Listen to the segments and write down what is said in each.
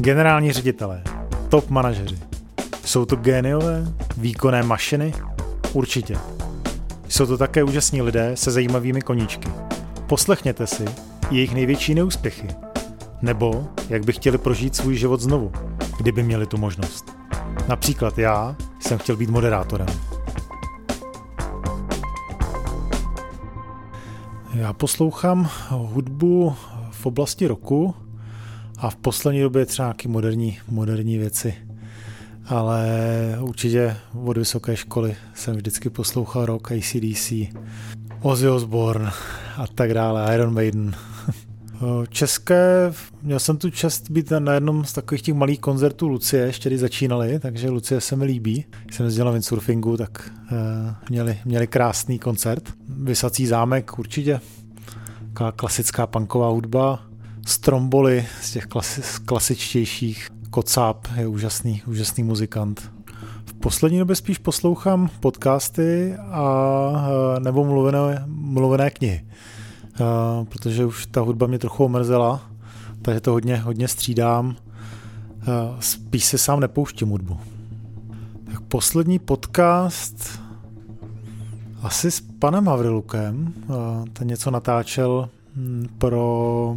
Generální ředitelé, top manažeři. Jsou to géniové, výkonné mašiny? Určitě. Jsou to také úžasní lidé se zajímavými koníčky. Poslechněte si jejich největší neúspěchy. Nebo jak by chtěli prožít svůj život znovu, kdyby měli tu možnost. Například já jsem chtěl být moderátorem. Já poslouchám hudbu v oblasti roku a v poslední době třeba nějaké moderní, moderní věci. Ale určitě od vysoké školy jsem vždycky poslouchal rock, ACDC, Ozzy Osbourne a tak dále, Iron Maiden. České, měl jsem tu čest být na jednom z takových těch malých koncertů Lucie, ještě když začínali, takže Lucie se mi líbí. Když jsem jezdil na windsurfingu, tak uh, měli, měli krásný koncert. Vysací zámek určitě, taková klasická punková hudba, Stromboli z těch klasi- klasičtějších, Kocáb je úžasný, úžasný muzikant. V poslední době spíš poslouchám podcasty a nebo mluvené, mluvené knihy, a, protože už ta hudba mě trochu omrzela, takže to hodně, hodně střídám. A, spíš se sám nepouštím hudbu. Tak poslední podcast asi s panem Havrilukem, ten něco natáčel hm, pro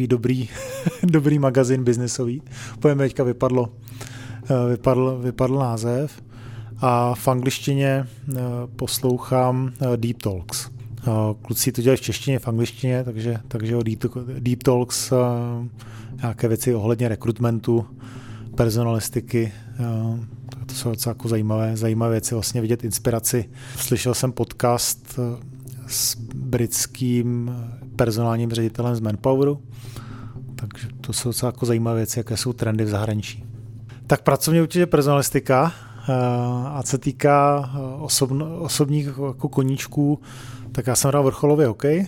takový dobrý, dobrý magazín biznesový. Povím, teďka vypadlo, eh, vypadl, vypadl název. A v angličtině eh, poslouchám eh, Deep Talks. Kluci to dělají v češtině, v angličtině, takže, takže o Deep, Deep Talks nějaké věci ohledně rekrutmentu, personalistiky, to jsou docela jako zajímavé, zajímavé věci, vlastně vidět inspiraci. Slyšel jsem podcast s britským personálním ředitelem z Manpoweru, takže to jsou docela jako zajímavé věci, jaké jsou trendy v zahraničí. Tak pracovně určitě personalistika eh, a co týká eh, osobno, osobních jako koníčků, tak já jsem hrál vrcholový hokej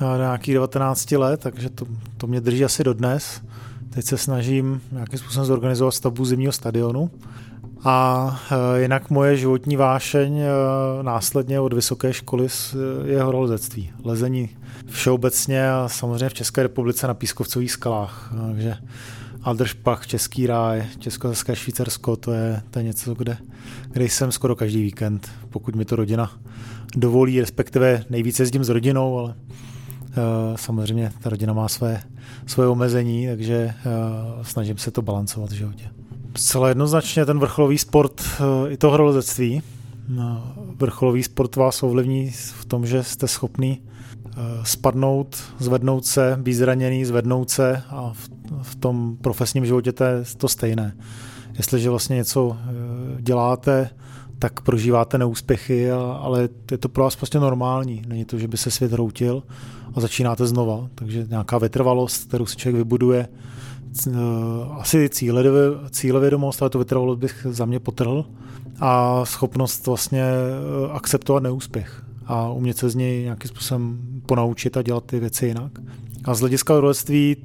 do eh, nějakých 19 let, takže to, to mě drží asi dodnes. Teď se snažím nějakým způsobem zorganizovat stavbu zimního stadionu. A jinak moje životní vášeň následně od vysoké školy je horolezectví. Lezení všeobecně a samozřejmě v České republice na pískovcových skalách. Takže Aldršpach, Český ráj, Českozeské Švýcarsko, to je, to je něco, kde, kde jsem skoro každý víkend, pokud mi to rodina dovolí, respektive nejvíce jezdím s rodinou, ale samozřejmě ta rodina má své, své omezení, takže snažím se to balancovat v životě. Zcela jednoznačně ten vrcholový sport uh, i to horolezectví. No, vrcholový sport vás ovlivní v tom, že jste schopný Eh, spadnout, zvednout se, být zraněný, zvednout se a v, tom profesním životě to je to stejné. Jestliže vlastně něco eh, děláte, tak prožíváte neúspěchy, ale je to pro vás prostě normální. Není to, že by se svět routil a začínáte znova. Takže nějaká vytrvalost, kterou si člověk vybuduje, eh, asi cílevědomost, ale to vytrvalost bych za mě potrhl a schopnost vlastně akceptovat neúspěch a umět se z něj nějakým způsobem ponaučit a dělat ty věci jinak. A z hlediska horolezství,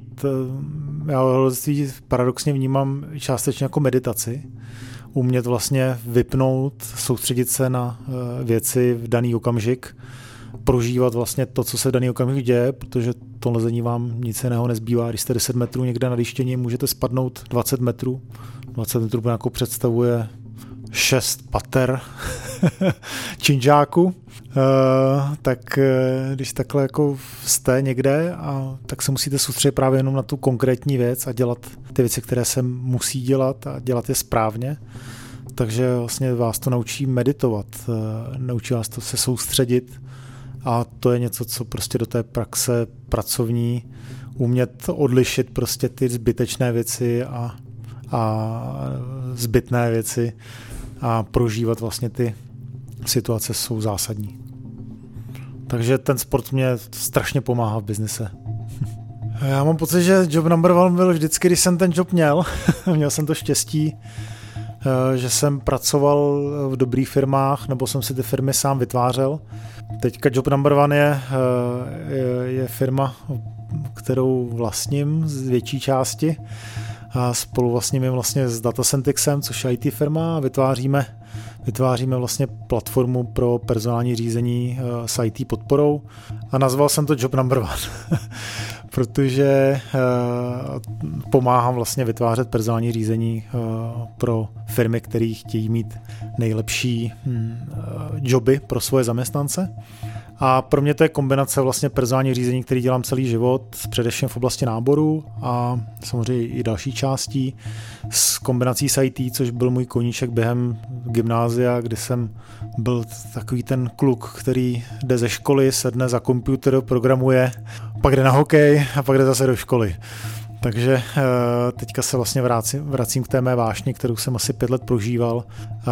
já horolezství paradoxně vnímám částečně jako meditaci. Umět vlastně vypnout, soustředit se na eh, věci v daný okamžik, prožívat vlastně to, co se v daný okamžik děje, protože to lezení vám nic jiného nezbývá. Když jste 10 metrů někde na lištění, můžete spadnout 20 metrů. 20 metrů nějakou představuje šest pater činžáku, uh, tak uh, když takhle jako jste někde, a, tak se musíte soustředit právě jenom na tu konkrétní věc a dělat ty věci, které se musí dělat a dělat je správně. Takže vlastně vás to naučí meditovat, uh, naučí vás to se soustředit a to je něco, co prostě do té praxe pracovní umět odlišit prostě ty zbytečné věci a, a zbytné věci a prožívat vlastně ty situace jsou zásadní. Takže ten sport mě strašně pomáhá v biznise. Já mám pocit, že job number one byl vždycky, když jsem ten job měl. měl jsem to štěstí, že jsem pracoval v dobrých firmách, nebo jsem si ty firmy sám vytvářel. Teďka job number one je, eh, je, firma, kterou vlastním z větší části a spolu vlastně vlastně s Datasentixem, což je IT firma, a vytváříme, vytváříme vlastně platformu pro personální řízení eh, s IT podporou a nazval jsem to Job Number One. protože pomáhám vlastně vytvářet personální řízení pro firmy, které chtějí mít nejlepší hm, joby pro svoje zaměstnance. A pro mě to je kombinace vlastně personální řízení, který dělám celý život, především v oblasti náboru a samozřejmě i další částí s kombinací s IT, což byl můj koníček během gymnázia, kdy jsem byl takový ten kluk, který jde ze školy, sedne za počítač, programuje, pak jde na hokej a pak jde zase do školy. Takže eh, teďka se vlastně vracím, vracím k té mé vášni, kterou jsem asi pět let prožíval eh,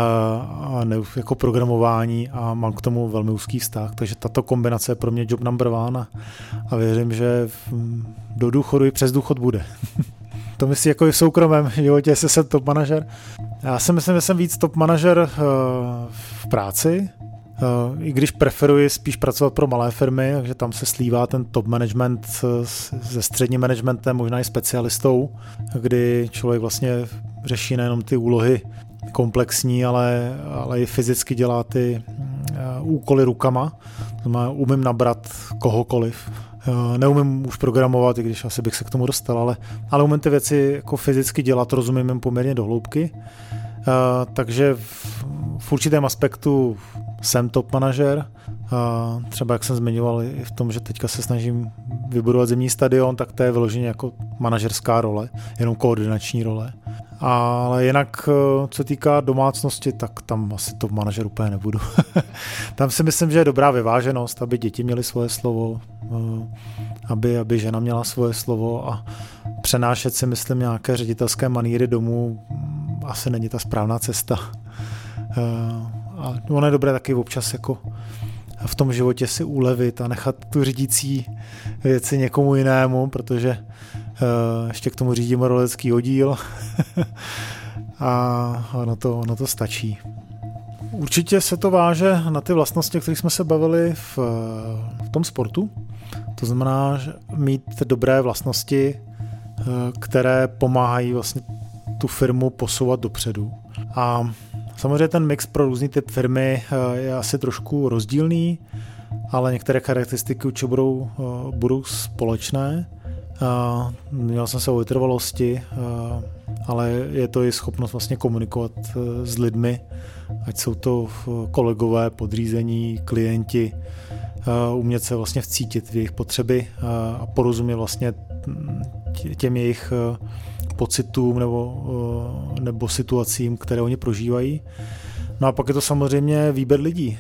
a ne, jako programování a mám k tomu velmi úzký vztah, takže tato kombinace je pro mě job number one a, věřím, že do důchodu i přes důchod bude. to myslí jako i v soukromém životě, jestli jsem top manažer. Já si myslím, že jsem víc top manažer eh, v práci, i když preferuji spíš pracovat pro malé firmy, takže tam se slívá ten top management se středním managementem, možná i specialistou, kdy člověk vlastně řeší nejenom ty úlohy komplexní, ale, ale i fyzicky dělá ty uh, úkoly rukama. To má, umím nabrat kohokoliv. Uh, neumím už programovat, i když asi bych se k tomu dostal, ale, ale umím ty věci jako fyzicky dělat, rozumím jim poměrně do hloubky. Takže v, v určitém aspektu jsem top manažer. A třeba jak jsem zmiňoval i v tom, že teďka se snažím vybudovat zimní stadion, tak to je vyloženě jako manažerská role, jenom koordinační role. Ale jinak, eh, co týká domácnosti, tak tam asi to manažer úplně nebudu. tam si myslím, že je dobrá vyváženost, aby děti měly svoje slovo, eh, aby, aby žena měla svoje slovo a přenášet si, myslím, nějaké ředitelské maníry domů asi není ta správná cesta. Eh, a ono je dobré taky občas jako v tom životě si ulevit a nechat tu řídící věci někomu jinému, protože uh, ještě k tomu řídím rolecký oddíl a ono to, ono to stačí. Určitě se to váže na ty vlastnosti, o kterých jsme se bavili v, v tom sportu. To znamená, že mít dobré vlastnosti, eh, které pomáhají vlastně tu firmu posouvat dopředu. A Samozřejmě ten mix pro různý typ firmy eh, je asi trošku rozdílný, ale některé charakteristiky určitě budou, eh, budou společné. Měl jsem se o vytrvalosti, eh, ale je to i schopnost vlastně komunikovat s lidmi, ať jsou to kolegové, podřízení, klienti, umět se vlastně vcítit v jejich potřeby a porozumět vlastně hm, těm jejich pocitům nebo, eh, nebo situacím, které oni prožívají. No a pak je to samozřejmě výběr lidí.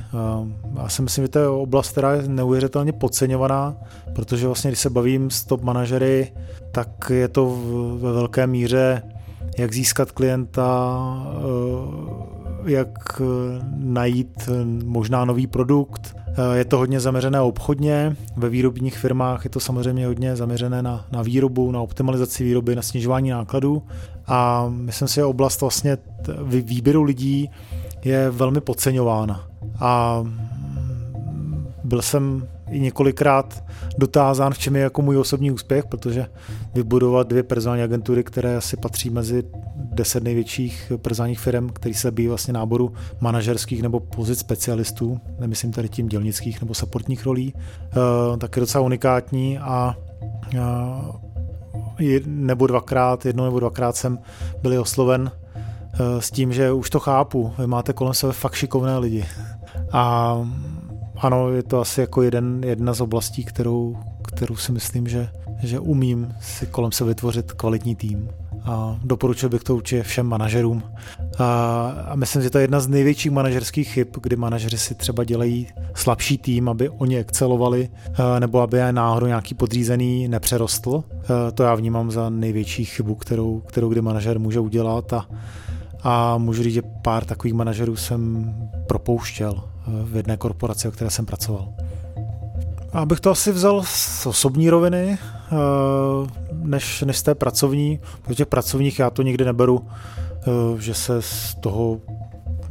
Já si myslím, že to je oblast, která je neuvěřitelně podceňovaná, protože vlastně, když se bavím s top manažery, tak je to ve velké míře, jak získat klienta, eh, jak najít možná nový produkt, je to hodně zaměřené obchodně, ve výrobních firmách je to samozřejmě hodně zaměřené na, na výrobu, na optimalizaci výroby, na snižování nákladů a myslím si, že oblast vlastně výběru lidí je velmi podceňována. A byl jsem i několikrát dotázán, v čem je jako můj osobní úspěch, protože vybudovat dvě personální agentury, které asi patří mezi deset největších personálních firm, který se zabývají vlastně náboru manažerských nebo pozic specialistů, nemyslím tady tím dělnických nebo supportních rolí, eh, tak je docela unikátní a eh, nebo dvakrát, jedno nebo dvakrát jsem byl osloven eh, s tím, že už to chápu, vy máte kolem sebe fakt šikovné lidi. A ano, je to asi jako jeden, jedna z oblastí, kterou, kterou si myslím, že, že umím si kolem se vytvořit kvalitní tým. A doporučil bych to určitě všem manažerům. A, a myslím, že to je jedna z největších manažerských chyb, kdy manažeři si třeba dělají slabší tým, aby oni excelovali, nebo aby je náhodou nějaký podřízený nepřerostl. To já vnímám za největší chybu, kterou, kterou kdy manažer může udělat. A, a můžu říct, že pár takových manažerů jsem propouštěl v jedné korporaci, o které jsem pracoval. Abych to asi vzal z osobní roviny, eh, než, než z té pracovní, protože těch pracovních já to nikdy neberu, eh, že se z toho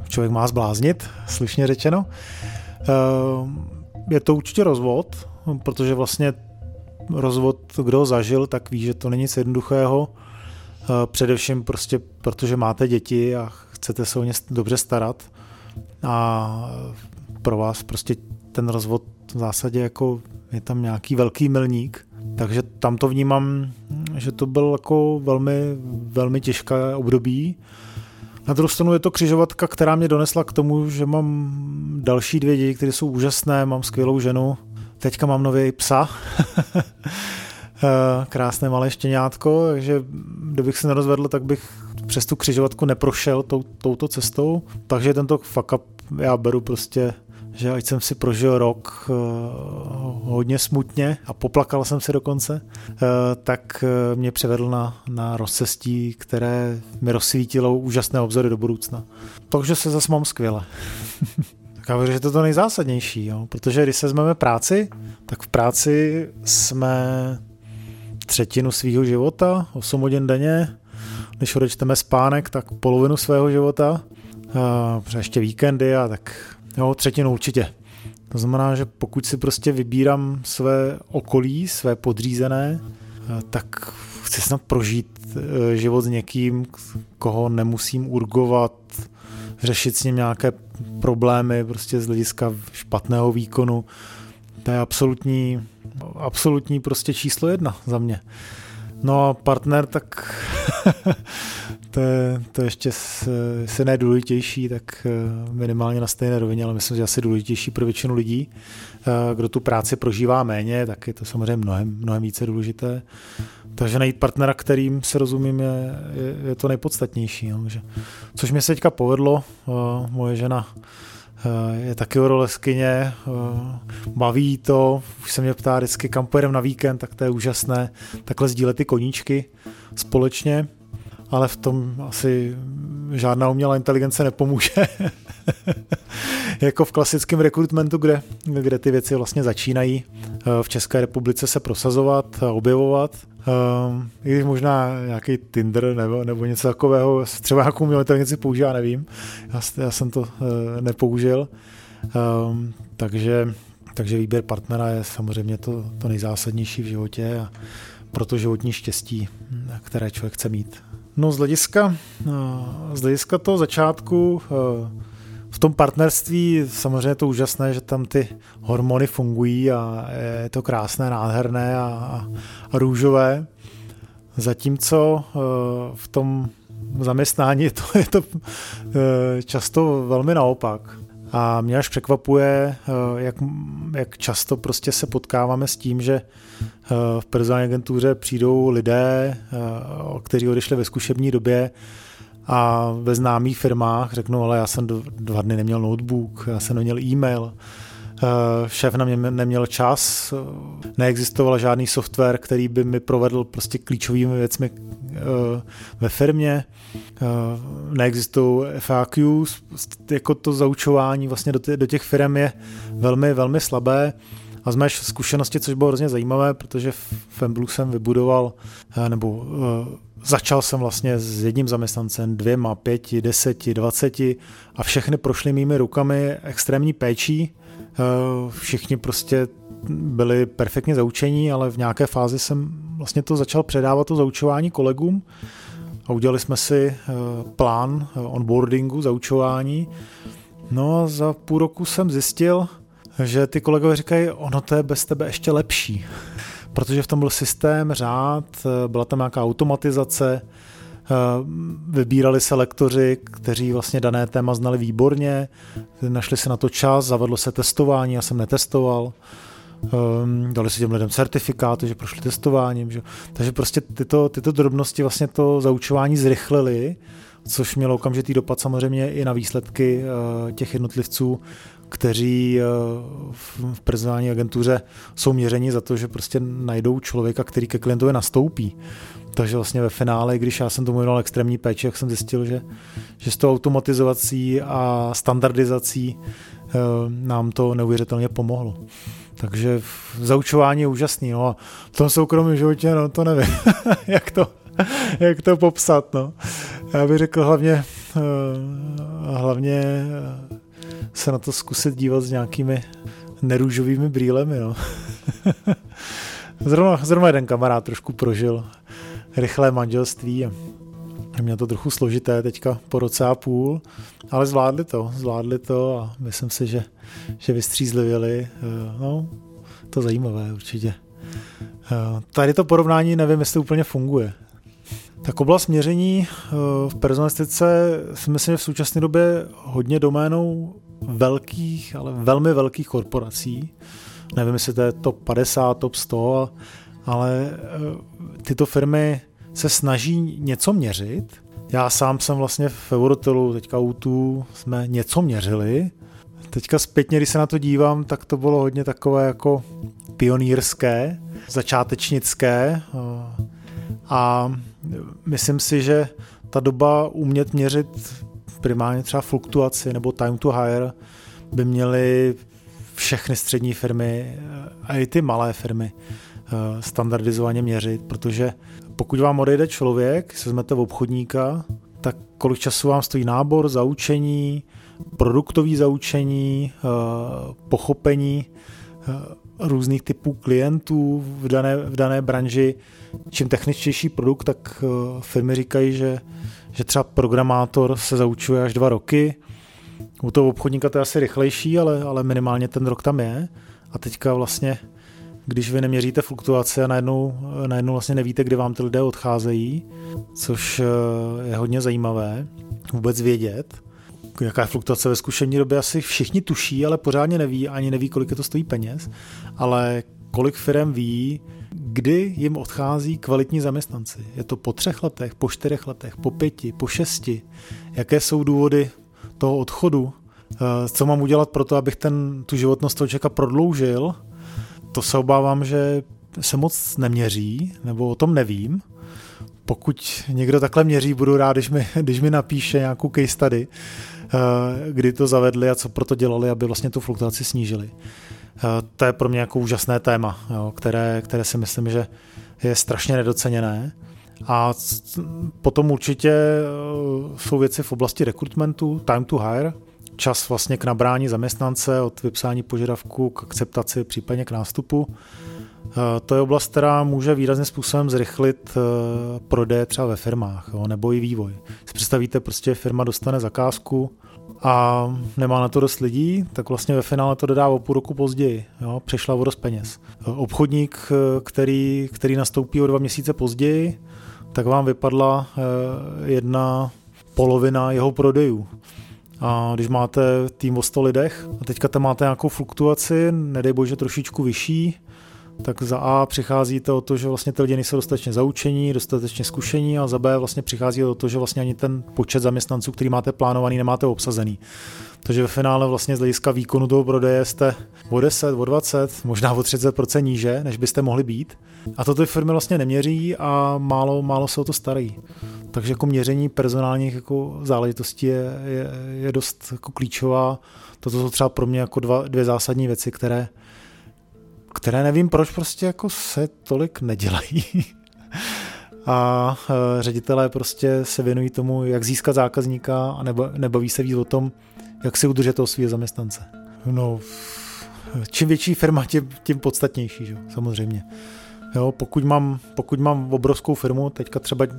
člověk má zbláznit, slušně řečeno. Eh, je to určitě rozvod, protože vlastně rozvod, kdo zažil, tak ví, že to není nic jednoduchého. Především prostě, protože máte děti a chcete se o ně dobře starat a pro vás prostě ten rozvod v zásadě jako je tam nějaký velký milník, takže tam to vnímám, že to byl jako velmi, velmi těžké období. Na druhou stranu je to křižovatka, která mě donesla k tomu, že mám další dvě děti, které jsou úžasné, mám skvělou ženu, teďka mám nový psa, krásné malé štěňátko, takže kdybych se nerozvedl, tak bych přes tu křižovatku neprošel tou, touto cestou, takže tento fuck up já beru prostě že ať jsem si prožil rok uh, hodně smutně a poplakal jsem se dokonce, uh, tak uh, mě převedl na, na rozcestí, které mi rozsvítilo úžasné obzory do budoucna. Takže se zase mám skvěle. tak já věřím, že to je to nejzásadnější, jo? protože když se vezmeme práci, tak v práci jsme třetinu svého života, 8 hodin denně, když odečteme spánek, tak polovinu svého života, uh, ještě víkendy a tak Jo, třetinu určitě. To znamená, že pokud si prostě vybírám své okolí, své podřízené, tak chci snad prožít eh, život s někým, koho nemusím urgovat, řešit s ním nějaké problémy prostě z hlediska špatného výkonu. To je absolutní, absolutní prostě číslo jedna za mě. No partner, tak to, je, to ještě se ne důležitější, tak eh, minimálně na stejné rovině, ale myslím, že asi důležitější pro většinu lidí. Eh, kdo tu práci prožívá méně, tak je to samozřejmě mnohem, mnohem více důležité. Takže najít partnera, kterým se rozumím, je, je, je to nejpodstatnější. No, že, což mě se teďka povedlo. Eh, moje žena je taky horoleskyně, baví to, už se mě ptá vždycky, kam pojedeme na víkend, tak to je úžasné, takhle sdílet ty koníčky společně ale v tom asi žádná umělá inteligence nepomůže. jako v klasickém rekrutmentu, kde, kde ty věci vlastně začínají eh, v České republice se prosazovat objevovat. Um, I když možná nějaký Tinder nebo, nebo něco takového, třeba jakou umělou inteligenci používá, nevím. Já, já jsem to uh, nepoužil. Um, takže, takže výběr partnera je samozřejmě to, to nejzásadnější v životě a proto životní štěstí, které člověk chce mít. No z hlediska, z hlediska toho začátku eh, v tom partnerství samozřejmě je to úžasné, že tam ty hormony fungují a je to krásné, nádherné a, a, růžové. Zatímco eh, v tom zaměstnání je to, je to eh, často velmi naopak. A mě až překvapuje, jak, jak často prostě se potkáváme s tím, že v personální agentuře přijdou lidé, eh, kteří odešli ve zkušební době a ve známých firmách řeknou, ale já jsem dva dny neměl notebook, já jsem neměl e-mail, eh, šéf na mě neměl čas, neexistoval žádný software, který by mi provedl prostě klíčovými věcmi eh, ve firmě, neexistují FAQs, jako to zaučování vlastně do těch firm je velmi, velmi slabé. A z mé zkušenosti, což bylo hrozně zajímavé, protože v Emblu jsem vybudoval, eh, nebo uh, začal jsem vlastně s jedním zaměstnancem, dvěma, pěti, deseti, dvaceti a všechny prošly mými rukami extrémní péčí. Uh, všichni prostě byli perfektně zaučení, ale v nějaké fázi jsem vlastně to začal předávat to zaučování kolegům a udělali jsme si plán onboardingu, zaučování. No a za půl roku jsem zjistil, že ty kolegové říkají, ono to je bez tebe ještě lepší. Protože v tom byl systém, řád, byla tam nějaká automatizace, vybírali se lektoři, kteří vlastně dané téma znali výborně, našli se na to čas, zavedlo se testování, já jsem netestoval, um, dali se těm lidem certifikáty, že prošli testováním, že? takže prostě tyto, tyto drobnosti vlastně to zaučování zrychlili, což mělo okamžitý dopad samozřejmě i na výsledky uh, těch jednotlivců, kteří eh, v personální agentuře jsou měřeni za to, že prostě najdou člověka, který ke klientovi nastoupí. Takže vlastně ve finále, když já jsem tomu jmenoval extrémní péči, jak jsem zjistil, že, že s tou automatizací a standardizací eh, nám to neuvěřitelně pomohlo. Takže zaučování je úžasný. No a v tom soukromém životě, no to nevím, jak to, jak to popsat. No. Já bych řekl hlavně, eh, hlavně se na to zkusit dívat s nějakými nerůžovými brýlemi. No. zrovna, zrovna jeden kamarád trošku prožil rychlé manželství a měl to trochu složité teďka po roce a půl, ale zvládli to, zvládli to a myslím si, že, že vystřízlivěli. Eh, no, to zajímavé určitě. Eh, tady to porovnání nevím, jestli úplně funguje. Tak oblast měření eh, v personalistice si myslím, že v současné době hodně doménou velkých, ale velmi velkých korporací. Nevím, jestli to je top 50, top 100, ale eh, tyto firmy se snaží něco měřit. Já sám jsem vlastně v Eurotelu, teďka u tu jsme něco měřili. Teďka zpětně, když se na to dívám, tak to bylo hodně takové jako pionýrské, začátečnické eh, a myslím si, že ta doba umět měřit primárně třeba fluktuaci nebo time to hire by měly všechny střední firmy a i ty malé firmy eh, standardizovaně měřit, protože pokud vám odejde člověk, se vezmete v obchodníka, tak kolik času vám stojí nábor, zaučení, produktový zaučení, eh, pochopení různých typů klientů v dané, v dané branži. Čím techničtější produkt, tak eh, firmy říkají, že, že třeba programátor se zaučuje až dva roky. U toho obchodníka to je asi rychlejší, ale, ale minimálně ten rok tam je. A teďka vlastně, když vy neměříte fluktuace a najednou, najednou vlastně nevíte, kdy vám ty lidé odcházejí, což eh, je hodně zajímavé vůbec vědět, jaká je fluktuace ve zkušení době, asi všichni tuší, ale pořádně neví, ani neví, kolik je to stojí peněz, ale kolik firm ví, kdy jim odchází kvalitní zaměstnanci. Je to po třech letech, po čtyřech letech, po pěti, po šesti. Jaké jsou důvody toho odchodu? Eh, co mám udělat pro to, abych ten, tu životnost toho člověka prodloužil? To se obávám, že se moc neměří, nebo o tom nevím. Pokud někdo takhle měří, budu rád, když mi, když mi napíše nějakou case study, Eh, kdy to zavedli a co proto dělali, aby vlastně tu fluktuaci snížili. Eh, to je pro mě jako úžasné téma, jo, které, které si myslím, že je strašně nedoceněné. A potom určitě eh, jsou věci v oblasti rekrutmentu, time to hire, čas vlastně k nabrání zaměstnance, od vypsání požadavku k akceptaci, případně k nástupu. To je oblast, která může výrazným způsobem zrychlit prodej třeba ve firmách jo, nebo i vývoj. Si představíte, prostě firma dostane zakázku a nemá na to dost lidí, tak vlastně ve finále to dodá o půl roku později. Jo, přešla o dost peněz. Obchodník, který, který nastoupí o dva měsíce později, tak vám vypadla jedna polovina jeho prodejů. A když máte tým o 100 lidech a teďka tam máte nějakou fluktuaci, nedej bože trošičku vyšší, tak za A přicházíte o to, že vlastně ty lidi nejsou dostatečně zaučení, dostatečně zkušení a za B vlastně přichází o to, že vlastně ani ten počet zaměstnanců, který máte plánovaný, nemáte obsazený. Takže ve finále vlastně z hlediska výkonu toho prodeje jste o 10, o 20, možná o 30% níže, než byste mohli být. A to ty firmy vlastně neměří a málo, málo se o to starají. Takže jako měření personálních jako záležitostí je, je, je dost jako klíčová. Toto jsou třeba pro mě jako dva, dvě zásadní věci, které, které nevím, proč prostě jako se tolik nedělají. a e, ředitelé prostě se věnují tomu, jak získat zákazníka a nebaví se víc o tom, jak si udržet toho svého zaměstnance. No, čím větší firma, tím, tím podstatnější, že? samozřejmě. Jo, pokud, mám, pokud mám obrovskou firmu, teďka třeba uh,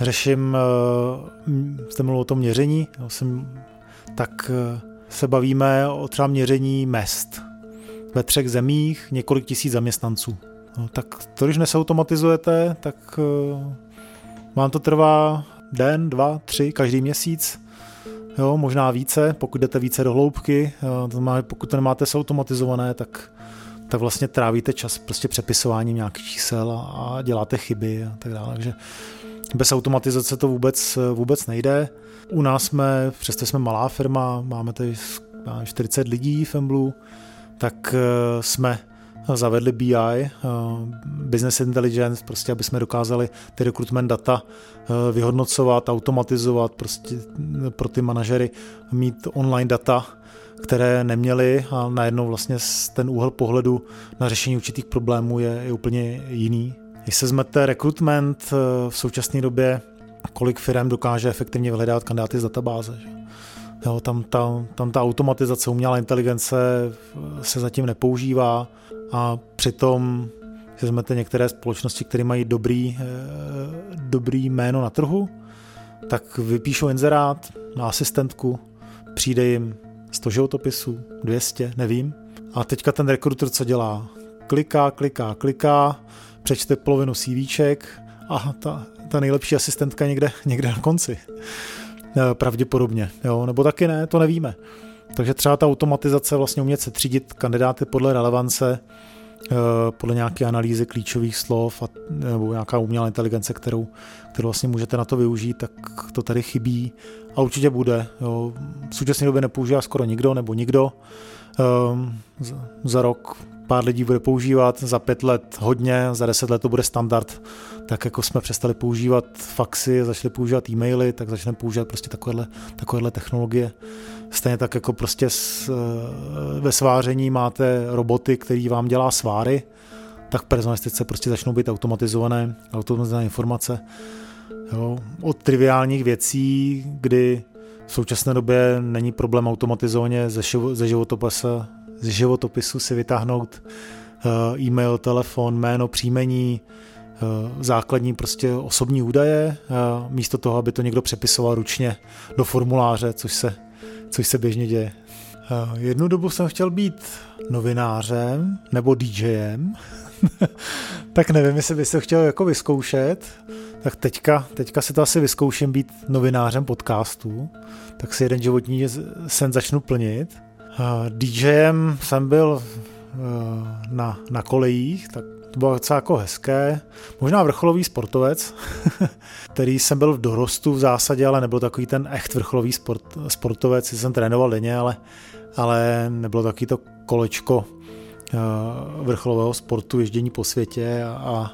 řeším, uh, jste mluvil o tom měření, jo, jsem, tak uh, se bavíme o třeba měření mest ve třech zemích několik tisíc zaměstnanců. No, tak to, když nesautomatizujete, tak uh, vám to trvá den, dva, tři, každý měsíc, jo, možná více, pokud jdete více do hloubky, jo, to má, pokud to nemáte automatizované, tak, tak vlastně trávíte čas prostě přepisováním nějakých čísel a, a děláte chyby a tak dále. Takže bez automatizace to vůbec, vůbec nejde. U nás jsme, přesto jsme malá firma, máme tady 40 lidí v Emblu, tak eh, jsme zavedli BI, eh, Business Intelligence, prostě aby jsme dokázali ty recruitment data eh, vyhodnocovat, automatizovat prostě pro ty manažery, mít online data, které neměli a najednou vlastně ten úhel pohledu na řešení určitých problémů je, je úplně jiný. Když se zmete recruitment v současné době, kolik firm dokáže efektivně vyhledávat kandidáty z databáze. Že? Jo, tam, ta, tam ta automatizace, umělá inteligence se zatím nepoužívá a přitom si vezmete některé společnosti, které mají dobrý, eh, dobrý jméno na trhu, tak vypíšou inzerát na asistentku, přijde jim 100 životopisů, 200, nevím, A teďka ten rekruter co dělá? Kliká, kliká, kliká, přečte polovinu CVček a ta, ta nejlepší asistentka někde, někde na konci. Eh, pravděpodobně, jo, nebo taky ne, to nevíme. Takže třeba ta automatizace vlastně umět se třídit kandidáty podle relevance, eh, podle nějaké analýzy klíčových slov a, nebo nějaká umělá inteligence, kterou, kterou vlastně můžete na to využít, tak to tady chybí a určitě bude. Jo. V současné době nepoužívá skoro nikdo nebo nikdo. Um, za rok pár lidí bude používat, za pět let hodně, za deset let to bude standard. Tak jako jsme přestali používat faxy, začali používat e-maily, tak začneme používat prostě takovéhle, takovéhle technologie. Stejně tak jako prostě s, eh, ve sváření máte roboty, který vám dělá sváry, tak personalistice prostě začnou být automatizované, automatizované informace. Jo, od triviálních věcí, kdy v současné době není problém automatizovaně ze, ze ze životopisu si vytáhnout uh, e-mail, telefon, jméno, příjmení, uh, základní prostě osobní údaje, uh, místo toho, aby to někdo přepisoval ručně do formuláře, což se, což se běžně děje. Jednu dobu jsem chtěl být novinářem nebo DJem, tak nevím, jestli bych to chtěl jako vyzkoušet. Tak teďka, teďka si to asi vyzkouším být novinářem podcastu, tak si jeden životní sen začnu plnit. DJem jsem byl na, na kolejích, tak to bylo docela jako hezké. Možná vrcholový sportovec, který jsem byl v dorostu v zásadě, ale nebyl takový ten echt vrcholový sport, sportovec, jsem trénoval denně, ale, ale nebylo takový to kolečko vrcholového sportu, ježdění po světě a,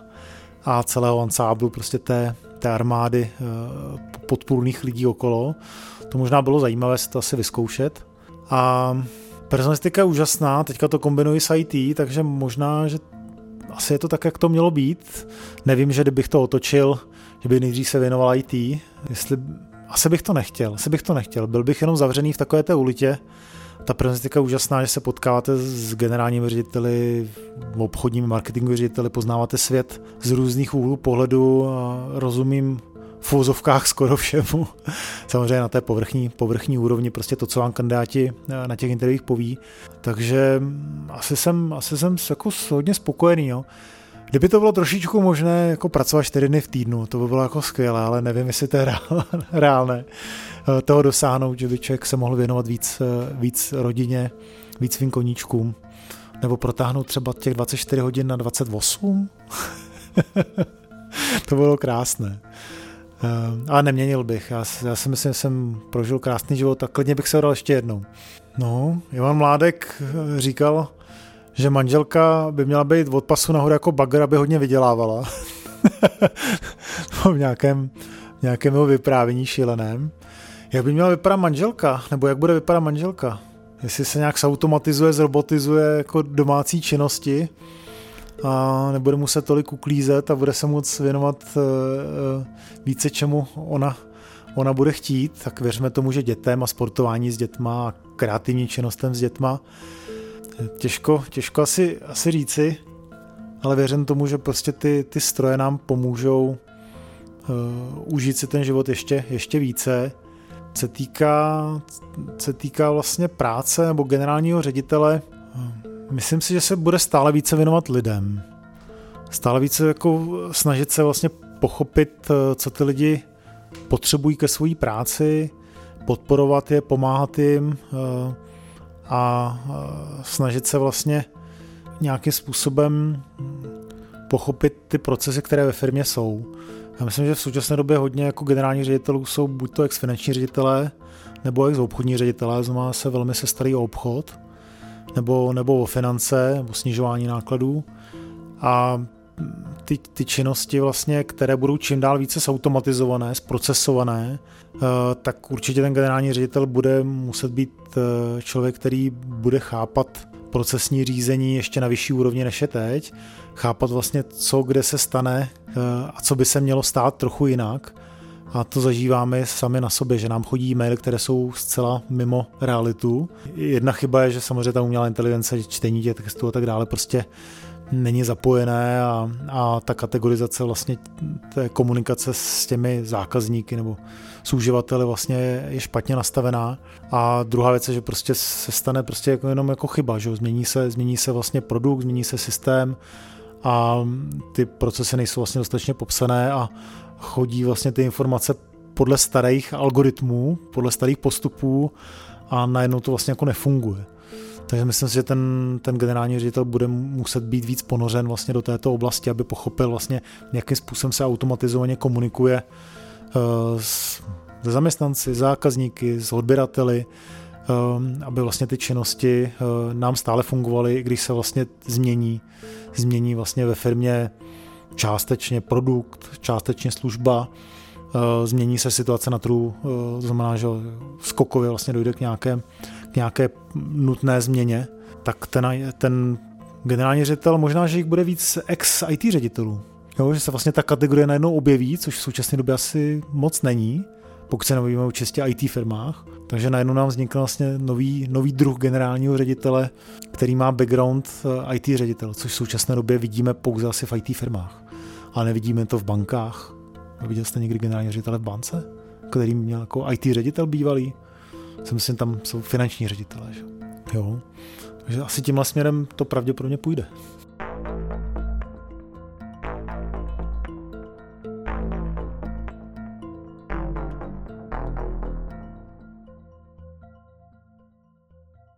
a celého ansáblu prostě té, té armády podpůrných lidí okolo. To možná bylo zajímavé si to asi vyzkoušet. A personalistika je úžasná, teďka to kombinuji s IT, takže možná, že asi je to tak, jak to mělo být. Nevím, že kdybych to otočil, že by nejdřív se věnoval IT, jestli asi bych to nechtěl, asi bych to nechtěl. Byl bych jenom zavřený v takové té ulitě. Ta prezentika je úžasná, že se potkáváte s generálními řediteli, obchodními marketingovými řediteli, poznáváte svět z různých úhlů pohledu a rozumím v úzovkách skoro všemu. Samozřejmě na té povrchní, povrchní úrovni prostě to, co vám kandidáti eh, na těch intervích poví. Takže asi jsem, asi jsem jako hodně spokojený. Jo. Kdyby to bylo trošičku možné jako pracovat čtyři dny v týdnu, to by bylo jako skvělé, ale nevím, jestli to je reálné eh, toho dosáhnout, že by člověk se mohl věnovat víc, eh, víc rodině, víc svým koníčkům, nebo protáhnout třeba těch 24 hodin na 28. to bylo krásné. Uh, ale neměnil bych. Já, já si myslím, že jsem prožil krásný život a klidně bych se dal ještě jednou. No, Ivan Mládek eh, říkal, že manželka by měla být od pasu nahoru jako bagr, aby hodně vydělávala. v nějakém, nějakém jeho vyprávění šíleném. Jak by měla vypadat manželka? Nebo jak bude vypadat manželka? Jestli se nějak zautomatizuje, zrobotizuje jako domácí činnosti, a nebude muset tolik uklízet a bude se moc věnovat eh, eh, více čemu ona, ona bude chtít, tak věřme tomu, že dětem a sportování s dětma a kreativní činnostem s dětma těžko, těžko asi, asi říci, ale věřím tomu, že prostě ty, ty stroje nám pomůžou uh, užít si ten život ještě, ještě více. Se týká, se týká vlastně práce nebo generálního ředitele, Myslím si, že se bude stále více věnovat lidem. Stále více jako snažit se vlastně pochopit, eh, co ty lidi potřebují ke své práci, podporovat je, pomáhat jim eh, a eh, snažit se vlastně nějakým způsobem pochopit ty procesy, které ve firmě jsou. Já myslím, že v současné době hodně jako generální ředitelů jsou buď to ex-finanční ředitelé, nebo ex-obchodní ředitelé, znamená se velmi se starý obchod nebo, nebo o finance, nebo snižování nákladů. A ty, ty činnosti vlastně, které budou čím dál více zautomatizované, zprocesované, eh, tak určitě ten generální ředitel bude muset být eh, člověk, který bude chápat procesní řízení ještě na vyšší úrovni než je teď, chápat vlastně, co kde se stane eh, a co by se mělo stát trochu jinak a to zažíváme sami na sobě, že nám chodí e-maily, které jsou zcela mimo realitu. Jedna chyba je, že samozřejmě ta umělá inteligence, čtení těch textů a tak dále prostě není zapojené a, a ta kategorizace vlastně té komunikace s těmi zákazníky nebo s uživateli vlastně je špatně nastavená. A druhá věc je, že prostě se stane prostě jako jenom jako chyba, že změní se, změní se vlastně produkt, změní se systém a ty procesy nejsou vlastně dostatečně popsané a chodí vlastně ty informace podle starých algoritmů, podle starých postupů a najednou to vlastně jako nefunguje. Takže myslím si, že ten, ten generální ředitel bude muset být víc ponořen vlastně do této oblasti, aby pochopil vlastně, jakým způsobem se automatizovaně komunikuje uh, s, se zaměstnanci, zákazníky, s odběrateli, um, aby vlastně ty činnosti uh, nám stále fungovaly, i když se vlastně změní, změní vlastně ve firmě částečně produkt, částečně služba, uh, změní se situace na trhu, to znamená, že skokově vlastně dojde k nějaké k nějaké nutné změně, tak ten, ten generální ředitel možná, že jich bude víc ex-IT ředitelů. Jo, že se vlastně ta kategorie najednou objeví, což v současné době asi moc není, pokud se nebavíme o čistě IT firmách. Takže najednou nám vznikl vlastně nový, nový druh generálního ředitele, který má background eh, IT ředitel, což v současné době vidíme pouze asi v IT firmách. Ale nevidíme to v bankách. Viděl jste někdy generální ředitele v bance, který měl jako IT ředitel bývalý? si myslím, tam jsou finanční ředitelé. Že? Jo. Takže asi tímhle směrem to pravděpodobně půjde.